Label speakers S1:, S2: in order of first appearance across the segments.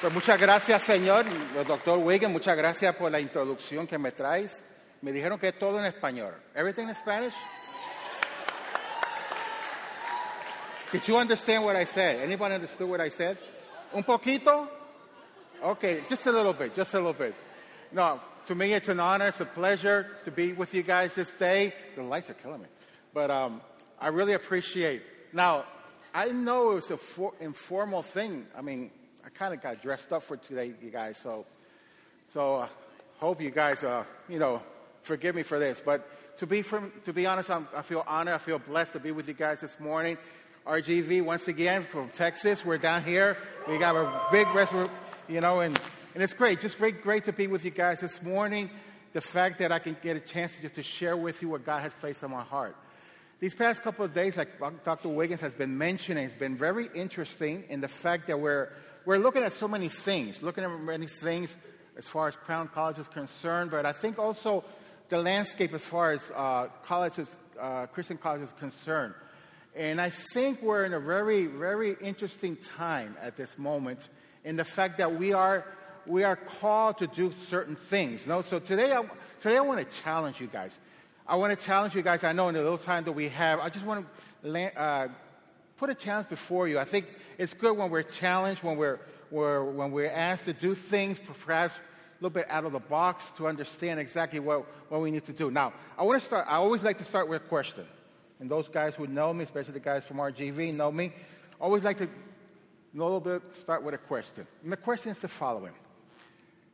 S1: Pues muchas gracias, señor, doctor Wigan. Muchas gracias por la introducción que me traes. Me dijeron que es todo en español. Everything in Spanish? Did you understand what I said? Anybody understood what I said? Un poquito? Okay, just a little bit, just a little bit. No, to me it's an honor, it's a pleasure to be with you guys this day. The lights are killing me. But um, I really appreciate. Now, I know it was an for, informal thing. I mean, I kind of got dressed up for today, you guys. So, so uh, hope you guys, uh, you know, forgive me for this. But to be, from, to be honest, I'm, I feel honored. I feel blessed to be with you guys this morning. RGV once again from Texas. We're down here. We got a big restaurant, you know, and, and it's great. Just great, great to be with you guys this morning. The fact that I can get a chance to just to share with you what God has placed on my heart. These past couple of days, like Dr. Wiggins has been mentioning, it's been very interesting in the fact that we're, we're looking at so many things, looking at many things as far as Crown College is concerned, but I think also the landscape as far as uh, colleges, uh, Christian college is concerned. And I think we're in a very, very interesting time at this moment in the fact that we are, we are called to do certain things. You know? So today I, today I want to challenge you guys. I want to challenge you guys. I know in the little time that we have, I just want to uh, put a challenge before you. I think it's good when we're challenged, when we're, we're, when we're asked to do things perhaps a little bit out of the box to understand exactly what, what we need to do. Now, I want to start, I always like to start with a question. And those guys who know me, especially the guys from RGV, know me. Always like to a little bit, start with a question. And the question is the following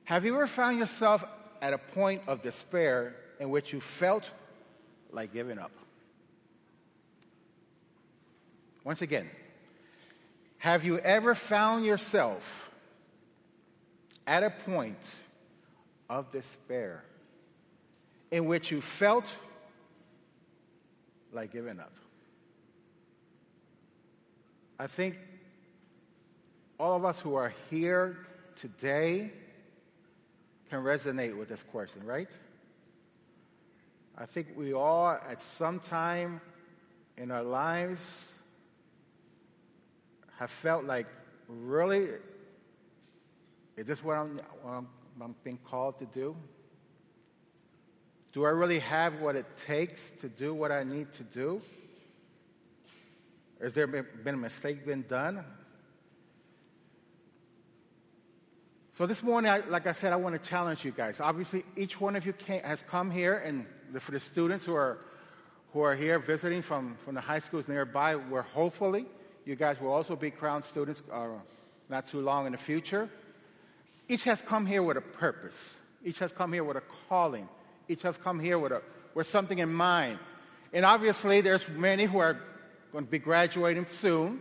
S1: Have you ever found yourself at a point of despair in which you felt like giving up? Once again, have you ever found yourself at a point of despair in which you felt like giving up. I think all of us who are here today can resonate with this question, right? I think we all, at some time in our lives, have felt like, really, is this what I'm, what I'm, being called to do? Do I really have what it takes to do what I need to do? Has there been a mistake been done? So this morning, I, like I said, I want to challenge you guys. Obviously, each one of you came, has come here, and the, for the students who are who are here visiting from, from the high schools nearby, where hopefully you guys will also be Crown students uh, not too long in the future. Each has come here with a purpose. Each has come here with a calling each has come here with, a, with something in mind. And obviously, there's many who are going to be graduating soon.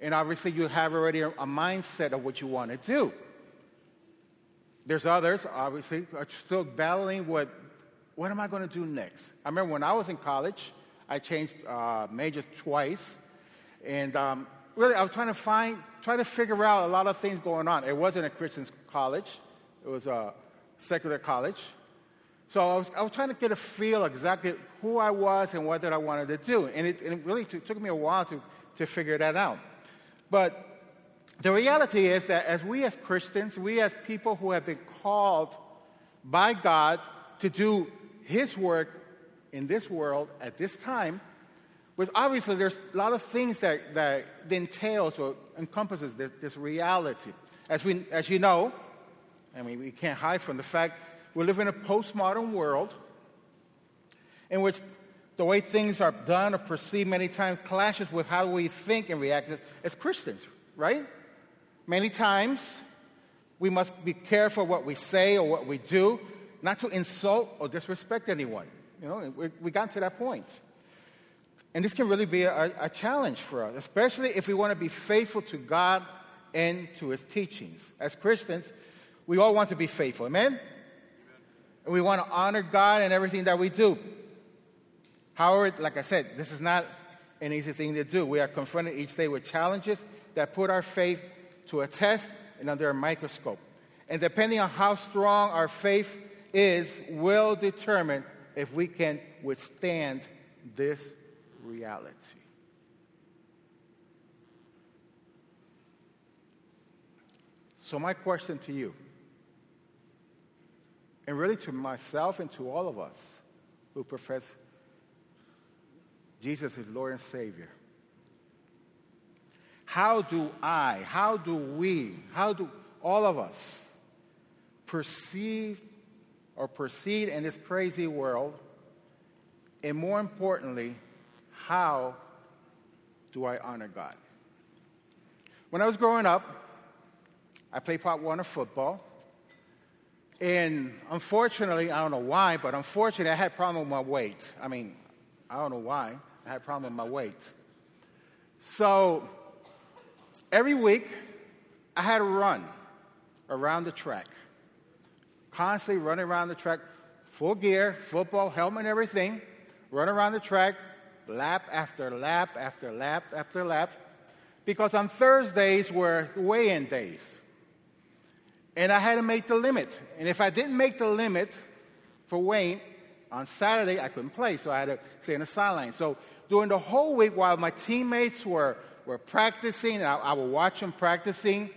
S1: And obviously, you have already a, mindset of what you want to do. There's others, obviously, are still battling with what am I going to do next? I remember when I was in college, I changed uh, majors twice. And um, really, I was trying to find, try to figure out a lot of things going on. It wasn't a Christian college, it was a secular college. So I was, I was trying to get a feel exactly who I was and what that I wanted to do. And it, and it really t- took me a while to, to figure that out. But the reality is that as we as Christians, we as people who have been called by God to do His work in this world at this time, with obviously there's a lot of things that, that entails or encompasses this, this reality. As, we, as you know, I mean, we can't hide from the fact we live in a postmodern world in which the way things are done or perceived many times clashes with how we think and react as Christians, right? Many times we must be careful what we say or what we do, not to insult or disrespect anyone. You know, we, we got to that point. And this can really be a, a challenge for us, especially if we want to be faithful to God and to His teachings. As Christians, we all want to be faithful. Amen? And we want to honor God in everything that we do. However, like I said, this is not an easy thing to do. We are confronted each day with challenges that put our faith to a test and under a microscope. And depending on how strong our faith is, will determine if we can withstand this reality. So, my question to you, and really to myself and to all of us who profess Jesus is Lord and Savior, how do I, how do we, how do all of us perceive or proceed in this crazy world? And more importantly, how do I honor God? When I was growing up, I played Pop Warner football. And unfortunately, I don't know why, but unfortunately, I had a problem with my weight. I mean, I don't know why. I had a problem with my weight. So every week, I had to run around the track. Constantly running around the track, full gear, football, helmet, and everything. Run around the track, lap after lap after lap after lap because on Thursdays were weigh in days. And I had to make the limit. And if I didn't make the limit for weighing, on Saturday I couldn't play, so I had to stay in the sideline. So during the whole week, while my teammates were, were practicing, and I, I would watch them practicing,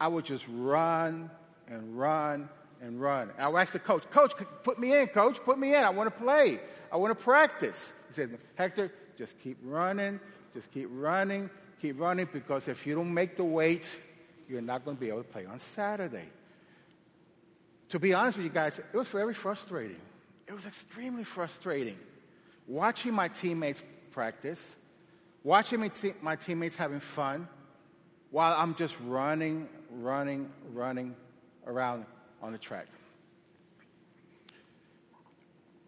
S1: I would just run and run and run. And I would ask the coach, Coach, put me in, coach, put me in. I want to play. I want to practice. He says, Hector, just keep running, just keep running, keep running, because if you don't make the weight, you're not going to be able to play on Saturday. To be honest with you guys, it was very frustrating. It was extremely frustrating. Watching my teammates practice, watching my, te- my teammates having fun, while I'm just running, running, running around on the track.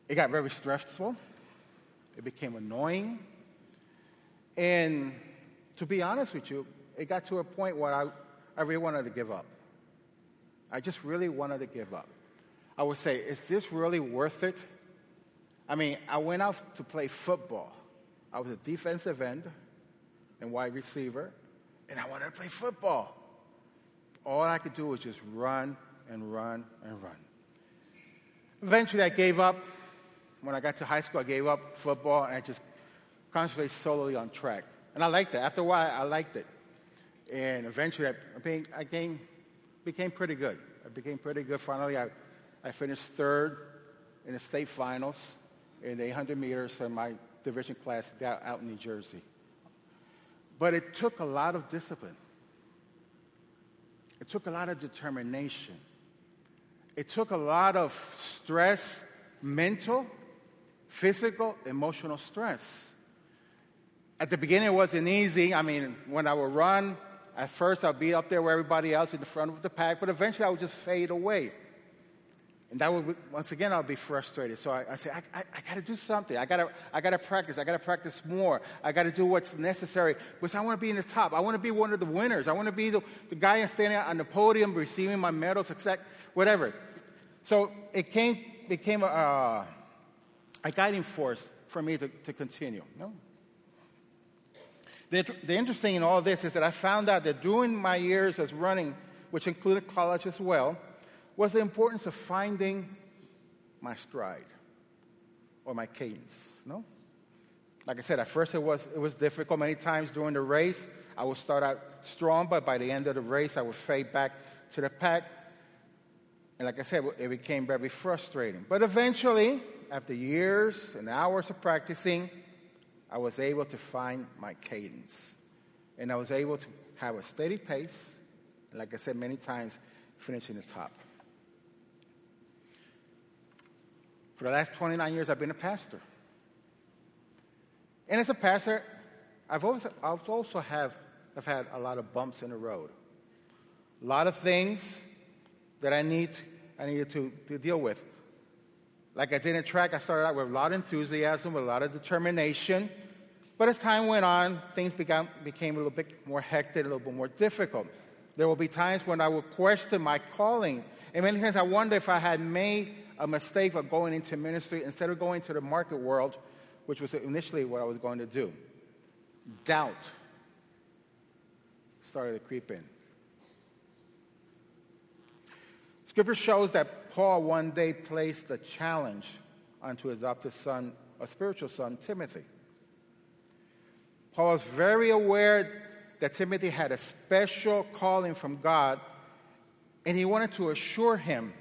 S1: It got very stressful. It became annoying. And to be honest with you, it got to a point where I, I really wanted to give up. I just really wanted to give up. I would say, is this really worth it? I mean, I went out to play football. I was a defensive end and wide receiver, and I wanted to play football. All I could do was just run and run and run. Eventually, I gave up when I got to high school, I gave up football and I just concentrated solely on track. And I liked it. After a while, I liked it. And eventually, I, became, I became, became pretty good. I became pretty good. Finally, I, I finished third in the state finals in the 800 meters in my division class out in New Jersey. But it took a lot of discipline. It took a lot of determination. It took a lot of stress, mental physical, emotional stress. At the beginning, it wasn't easy. I mean, when I would run, at first I'd be up there with everybody else in the front of the pack, but eventually I would just fade away. And that would, once again, I'll be frustrated. So I, I say, I, I, I got to do something. I got to I gotta practice. I got to practice more. I got to do what's necessary because I want to be in the top. I want to be one of the winners. I want to be the, the guy standing on the podium receiving my medals, except whatever. So it came, became a, uh, a guiding force for me to, to continue. No? The, the interesting in all this is that I found out that during my years as running, which included college as well, was the importance of finding my stride or my cadence. No? Like I said, at first it was, it was difficult. Many times during the race, I would start out strong, but by the end of the race, I would fade back to the pack. And like I said, it became very frustrating. But eventually, after years and hours of practicing, I was able to find my cadence. And I was able to have a steady pace, like I said many times, finishing the top. For the last 29 years, I've been a pastor. And as a pastor, I've also, I've also have, have had a lot of bumps in the road. A lot of things that I need I needed to, to deal with. Like I did in track, I started out with a lot of enthusiasm, with a lot of determination. But as time went on, things began, became a little bit more hectic, a little bit more difficult. There will be times when I would question my calling. And many times I wonder if I had made a mistake of going into ministry instead of going to the market world, which was initially what I was going to do. Doubt started to creep in. Scripture shows that Paul one day placed a challenge onto his adopted son, a spiritual son, Timothy. Paul was very aware that Timothy had a special calling from God, And he wanted to assure him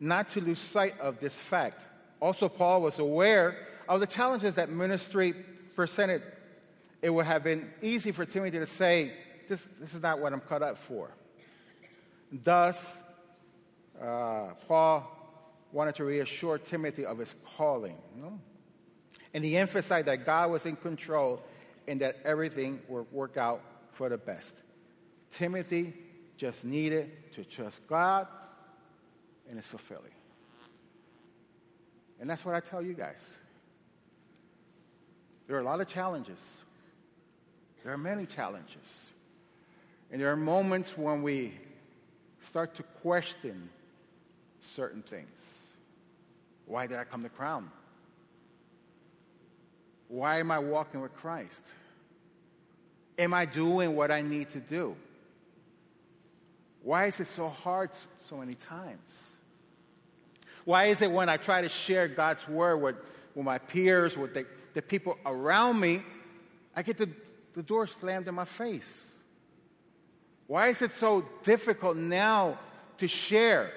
S1: not to lose sight of this fact. Also, Paul was aware of the challenges that ministry presented. It would have been easy for Timothy to say, This, this is not what I'm cut up for. Thus, uh, Paul wanted to reassure Timothy of his calling. You know? And he emphasized that God was in control and that everything would work out for the best. Timothy just needed to trust God and it's fulfilling. And that's what I tell you guys. There are a lot of challenges. There are many challenges. And there are moments when we start to question certain things. Why did I come to Crown? Why am I walking with Christ? Am I doing what I need to do? Why is it so hard so many times? Why is it when I try to share God's word with, with my peers, with the, the people around me, I get the, the door slammed in my face? Why is it so difficult now to share?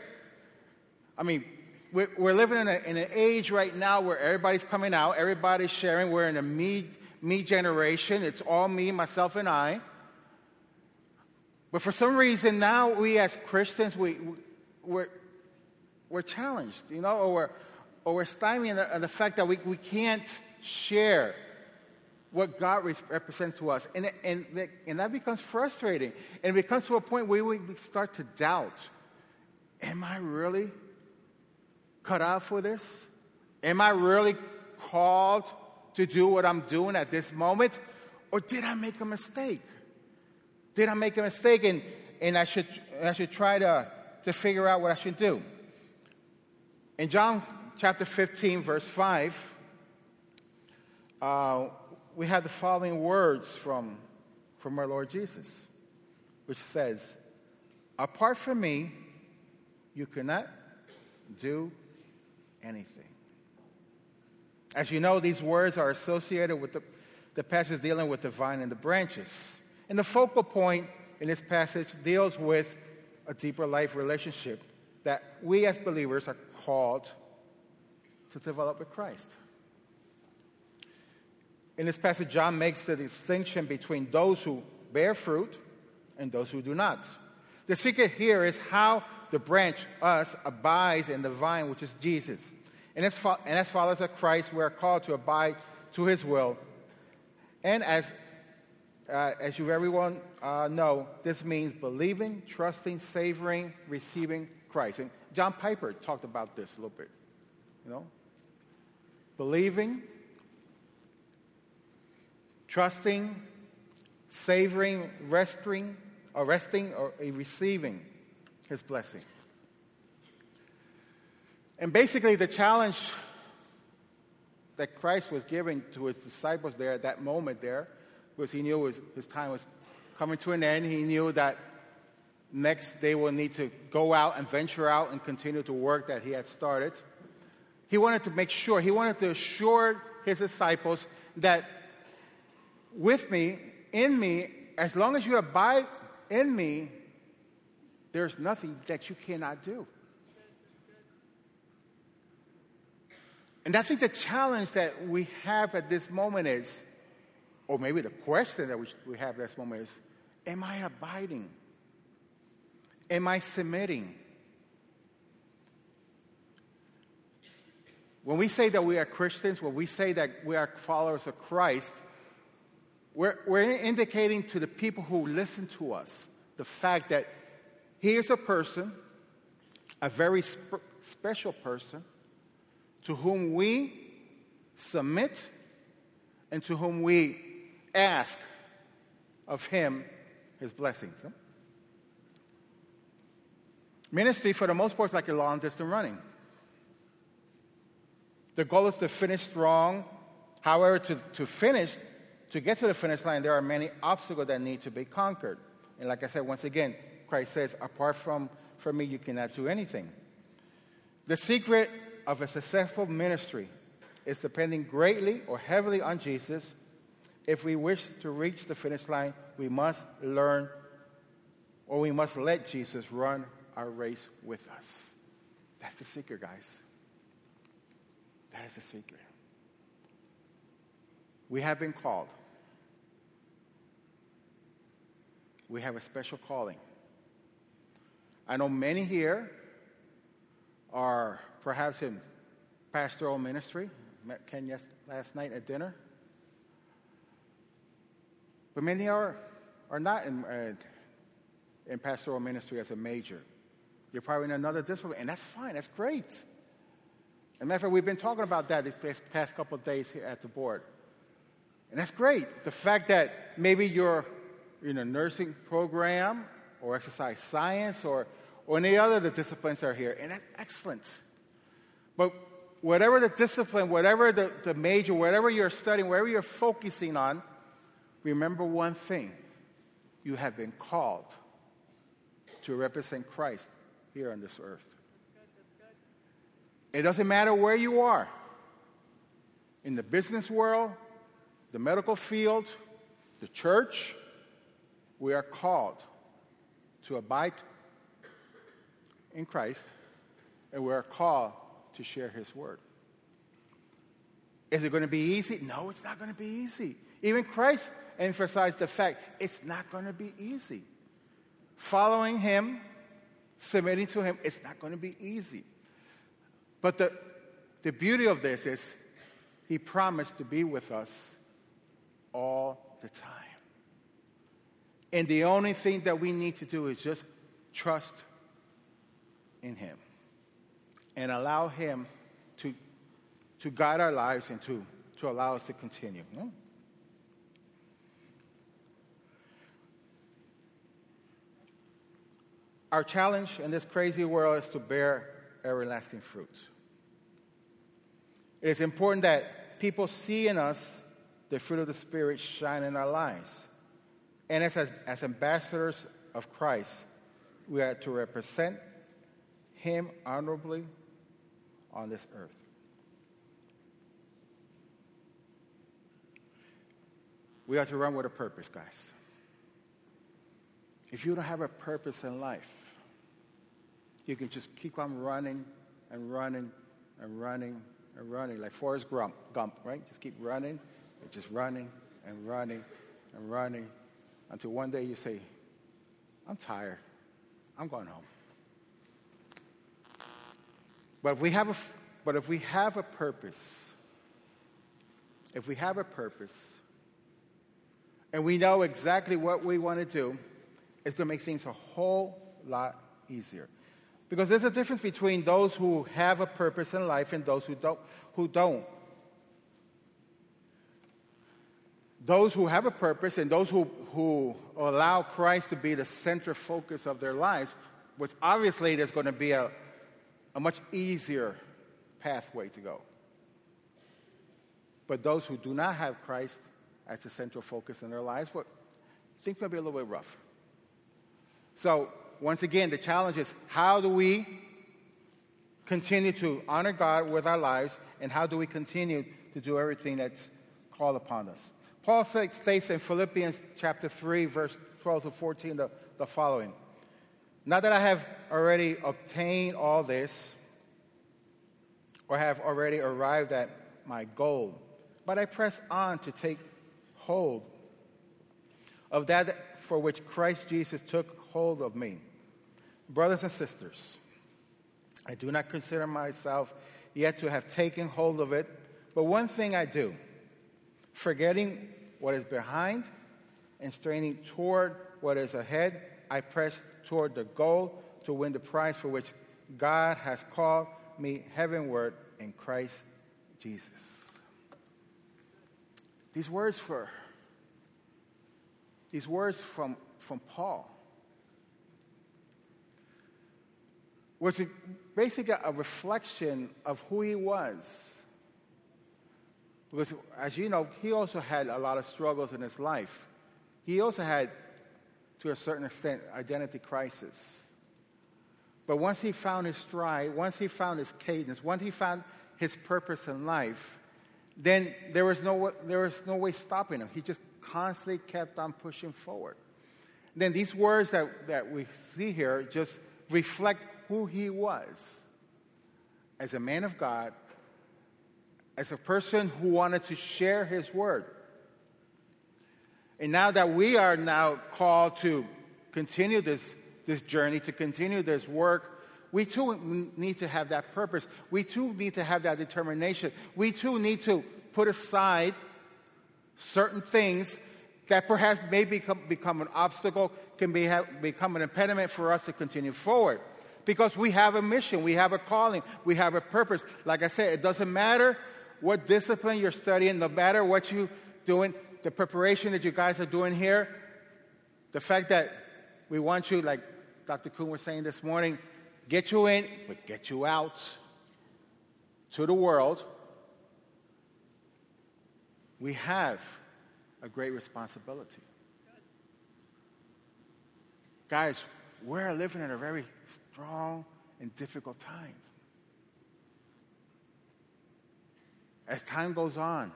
S1: I mean, we're, we're living in, a, in, an age right now where everybody's coming out, everybody's sharing. We're in a me, me generation. It's all me, myself, and I. But for some reason now, we as Christians, we, we're, we're challenged, you know, or we're, or we're stymied in the, in the fact that we, we can't share what God represents to us. And, and, and that becomes frustrating. And it becomes to a point where we start to doubt Am I really cut out for this? Am I really called to do what I'm doing at this moment? Or did I make a mistake? Did I make a mistake and, and I, should, I should try to, to figure out what I should do? In John chapter 15, verse 5, uh, we have the following words from, from our Lord Jesus, which says, Apart from me, you cannot do anything. As you know, these words are associated with the, the passage dealing with the vine and the branches. And the focal point in this passage deals with a deeper life relationship that we as believers are called to develop with Christ. In this passage, John makes the distinction between those who bear fruit and those who do not. The secret here is how the branch, us, abides in the vine, which is Jesus. And as, fo- and as followers of Christ, we are called to abide to his will. And as, uh, as you everyone uh, know, this means believing, trusting, savoring, receiving Christ. And John Piper talked about this a little bit. You know? Believing, trusting, savoring, resting, or resting, or receiving his blessing. And basically, the challenge that Christ was giving to his disciples there at that moment there was he knew his, his time was coming to an end. He knew that next they will need to go out and venture out and continue the work that he had started. He wanted to make sure, he wanted to assure his disciples that with me, in me, as long as you abide in me, there's nothing that you cannot do. And I think the challenge that we have at this moment is, or maybe the question that we have at this moment is, am I abiding? Am I submitting? When we say that we are Christians, when we say that we are followers of Christ, we're, we're indicating to the people who listen to us the fact that here's a person, a very sp- special person, to whom we submit and to whom we ask of him his blessings. Huh? Ministry, for the most part, is like a long distance running. The goal is to finish strong. However, to, to finish, to get to the finish line, there are many obstacles that need to be conquered. And like I said, once again, Christ says, apart from, from me, you cannot do anything. The secret of a successful ministry is depending greatly or heavily on Jesus. If we wish to reach the finish line, we must learn or we must let Jesus run our race with us. That's the secret, guys. That is the secret. We have been called. We have a special calling. I know many here are perhaps in pastoral ministry. Met Ken yes, last night at dinner. But many are, are not in, uh, in pastoral ministry as a major. You're probably in another discipline, and that's fine. That's great. As a matter of fact, we've been talking about that these past couple of days here at the board. And that's great. The fact that maybe you're in a nursing program or exercise science or, or any other the disciplines are here, and that's excellent. But whatever the discipline, whatever the, the major, whatever you're studying, whatever you're focusing on, remember one thing you have been called to represent Christ here on this earth. It doesn't matter where you are in the business world, the medical field, the church, we are called to abide in Christ and we are called to share his word. Is it going to be easy? No, it's not going to be easy. Even Christ emphasized the fact it's not going to be easy. Following him, submitting to him, it's not going to be easy. But the, the beauty of this is he promised to be with us all the time. And the only thing that we need to do is just trust in him and allow Him to, to guide our lives and to, to allow us to continue. No? Our challenge in this crazy world is to bear everlasting fruits. It is important that people see in us the fruit of the Spirit shine in our lives. And as, as ambassadors of Christ, we are to represent Him honorably on this earth. We are to run with a purpose, guys. If you don't have a purpose in life, you can just keep on running and running and running and running, like Forrest Gump, Gump right? Just keep running and just running and running and running until one day you say, I'm tired. I'm going home. But if we have a, but if we have a purpose, if we have a purpose, and we know exactly what we want to do, it's going to make things a whole lot easier. Because there's a difference between those who have a purpose in life and those who don't. Who don't. Those who have a purpose and those who, who allow Christ to be the center focus of their lives, which obviously there's going to be a, a much easier pathway to go. But those who do not have Christ as the central focus in their lives, well, things might be a little bit rough. So, once again, the challenge is how do we continue to honor God with our lives, and how do we continue to do everything that's called upon us? Paul states in Philippians chapter 3, verse 12 to 14, the, the following. Not that I have already obtained all this or have already arrived at my goal, but I press on to take hold of that for which Christ Jesus took hold of me. Brothers and sisters, I do not consider myself yet to have taken hold of it, but one thing I do, forgetting what is behind and straining toward what is ahead, I press toward the goal to win the prize for which God has called me heavenward in Christ Jesus. These words were these words from, from Paul was basically a reflection of who he was. Because, as you know, he also had a lot of struggles in his life. He also had to a certain extent, identity crisis. But once he found his stride, once he found his cadence, once he found his purpose in life, then there was no, there was no way stopping him. He just constantly kept on pushing forward. Then these words that, that we see here just reflect who he was as a man of God, as a person who wanted to share his word. And now that we are now called to continue this, this journey, to continue this work, we too need to have that purpose. We too need to have that determination. We too need to put aside certain things that perhaps may become, become an obstacle, can be, have, become an impediment for us to continue forward. Because we have a mission, we have a calling, we have a purpose. Like I said, it doesn't matter what discipline you're studying, no matter what you're doing, the preparation that you guys are doing here, the fact that we want you, like Dr. Kuhn was saying this morning, get you in, but get you out to the world. We have a great responsibility. Guys, we're living in a very strong and difficult time. As time goes on,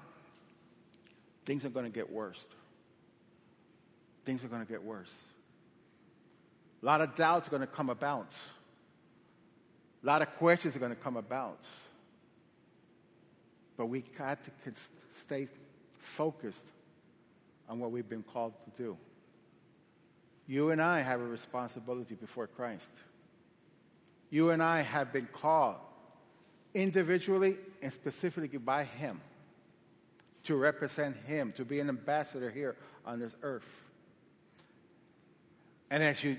S1: things are going to get worse. Things are going to get worse. A lot of doubts are going to come about. A lot of questions are going to come about. But we got to stay focused on what we've been called to do. You and I have a responsibility before Christ. You and I have been called individually and specifically by Him to represent Him, to be an ambassador here on this earth. And as you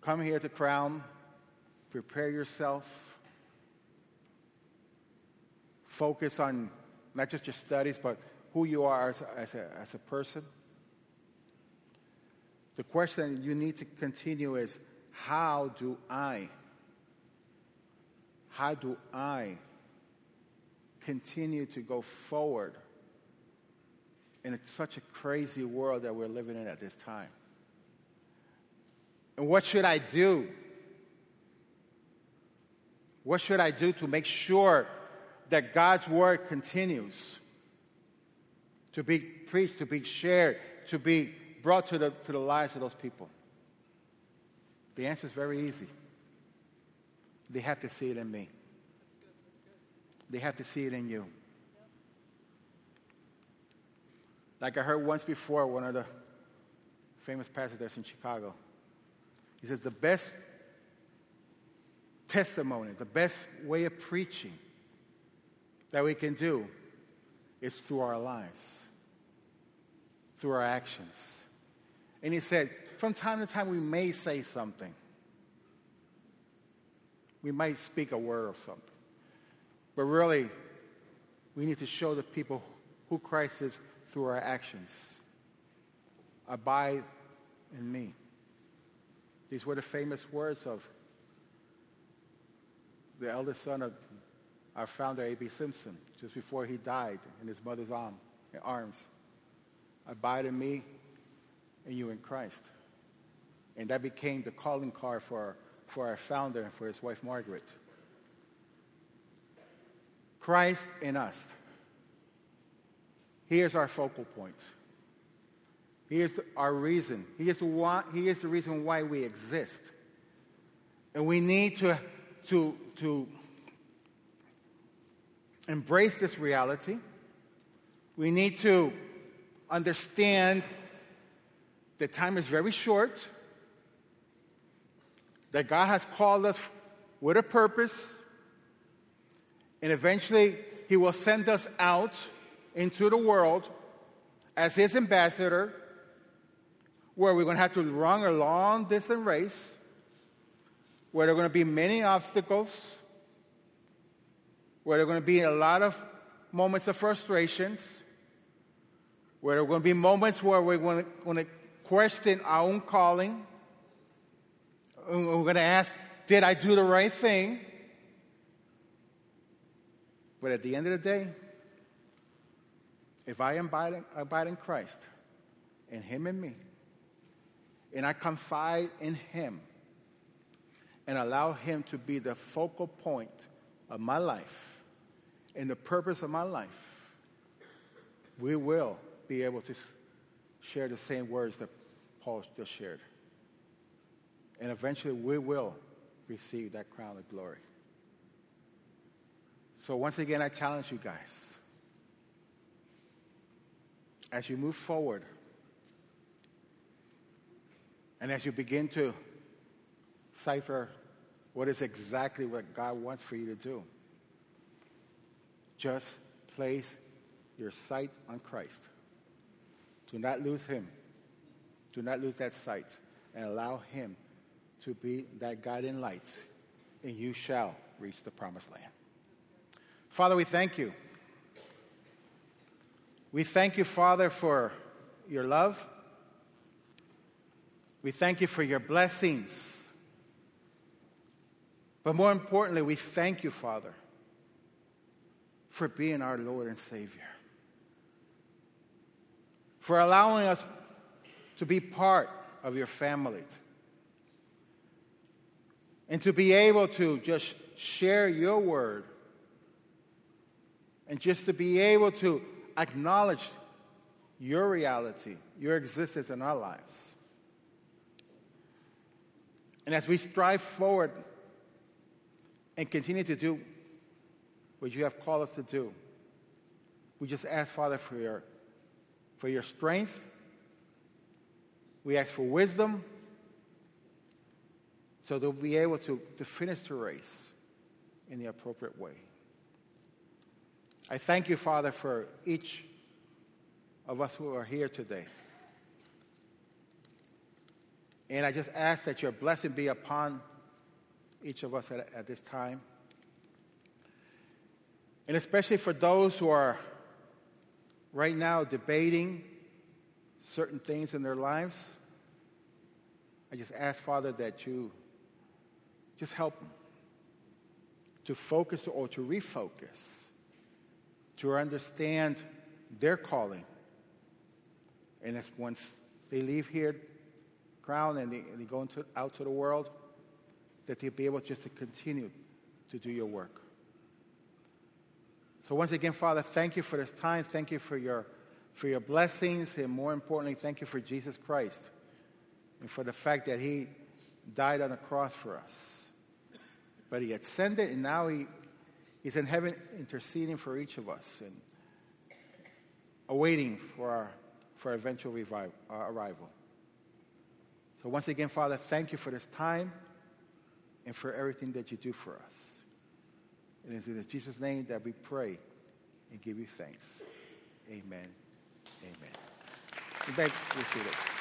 S1: come here to Crown, prepare yourself, focus on not just your studies, but who you are as a, as a, as a person. The question you need to continue is how do I, how do I continue to go forward in such a crazy world that we're living in at this time? And what should I do? What should I do to make sure that God's word continues to be preached, to be shared, to be brought to the, to the lives of those people? The answer is very easy. They have to see it in me. They have to see it in you. Like I heard once before, one of the famous pastors in Chicago. He says, the best testimony, the best way of preaching that we can do is through our lives, through our actions. And he said, from time to time, we may say something. We might speak a word or something. But really, we need to show the people who Christ is through our actions. Abide in me. These were the famous words of the eldest son of our founder, A.B. Simpson, just before he died in his mother's arm, arms. Abide in me and you in Christ. And that became the calling card for, for our founder and for his wife, Margaret. Christ in us. Here's our focal point. He is our reason. He is, the one, he is the reason why we exist. And we need to, to, to embrace this reality. We need to understand that time is very short, that God has called us with a purpose, and eventually He will send us out into the world as His ambassador where we're going to have to run a long distance race, where there are going to be many obstacles, where there are going to be a lot of moments of frustrations, where there are going to be moments where we're going to, going to question our own calling. And we're going to ask, did I do the right thing? But at the end of the day, if I abide, abide in Christ, and Him and me, and I confide in Him and allow Him to be the focal point of my life and the purpose of my life, we will be able to share the same words that Paul just shared. And eventually we will receive that crown of glory. So, once again, I challenge you guys. As you move forward, and as you begin to cipher what is exactly what God wants for you to do, just place your sight on Christ. Do not lose Him. Do not lose that sight and allow Him to be that guiding light, and you shall reach the promised land. Father, we thank you. We thank you, Father, for your love. We thank you for your blessings. But more importantly, we thank you, Father, for being our Lord and Savior, for allowing us to be part of your family, and to be able to just share your word, and just to be able to acknowledge your reality, your existence in our lives. And as we strive forward and continue to do what you have called us to do, we just ask, Father, for your, for your strength. We ask for wisdom so they'll be able to, to finish the race in the appropriate way. I thank you, Father, for each of us who are here today. And I just ask that your blessing be upon each of us at, at this time. And especially for those who are right now debating certain things in their lives, I just ask, Father, that you just help them to focus or to refocus to understand their calling. And it's once they leave here, Crown, and they, and they go into, out to the world, that they'll be able just to continue to do your work. So once again, Father, thank you for this time. Thank you for your, for your blessings. And more importantly, thank you for Jesus Christ and for the fact that he died on the cross for us. But he ascended, and now he He's in heaven interceding for each of us and awaiting for our, for eventual revival, our arrival. So, once again, Father, thank you for this time and for everything that you do for us. And it's in Jesus' name that we pray and give you thanks. Amen. Amen. You may be seated.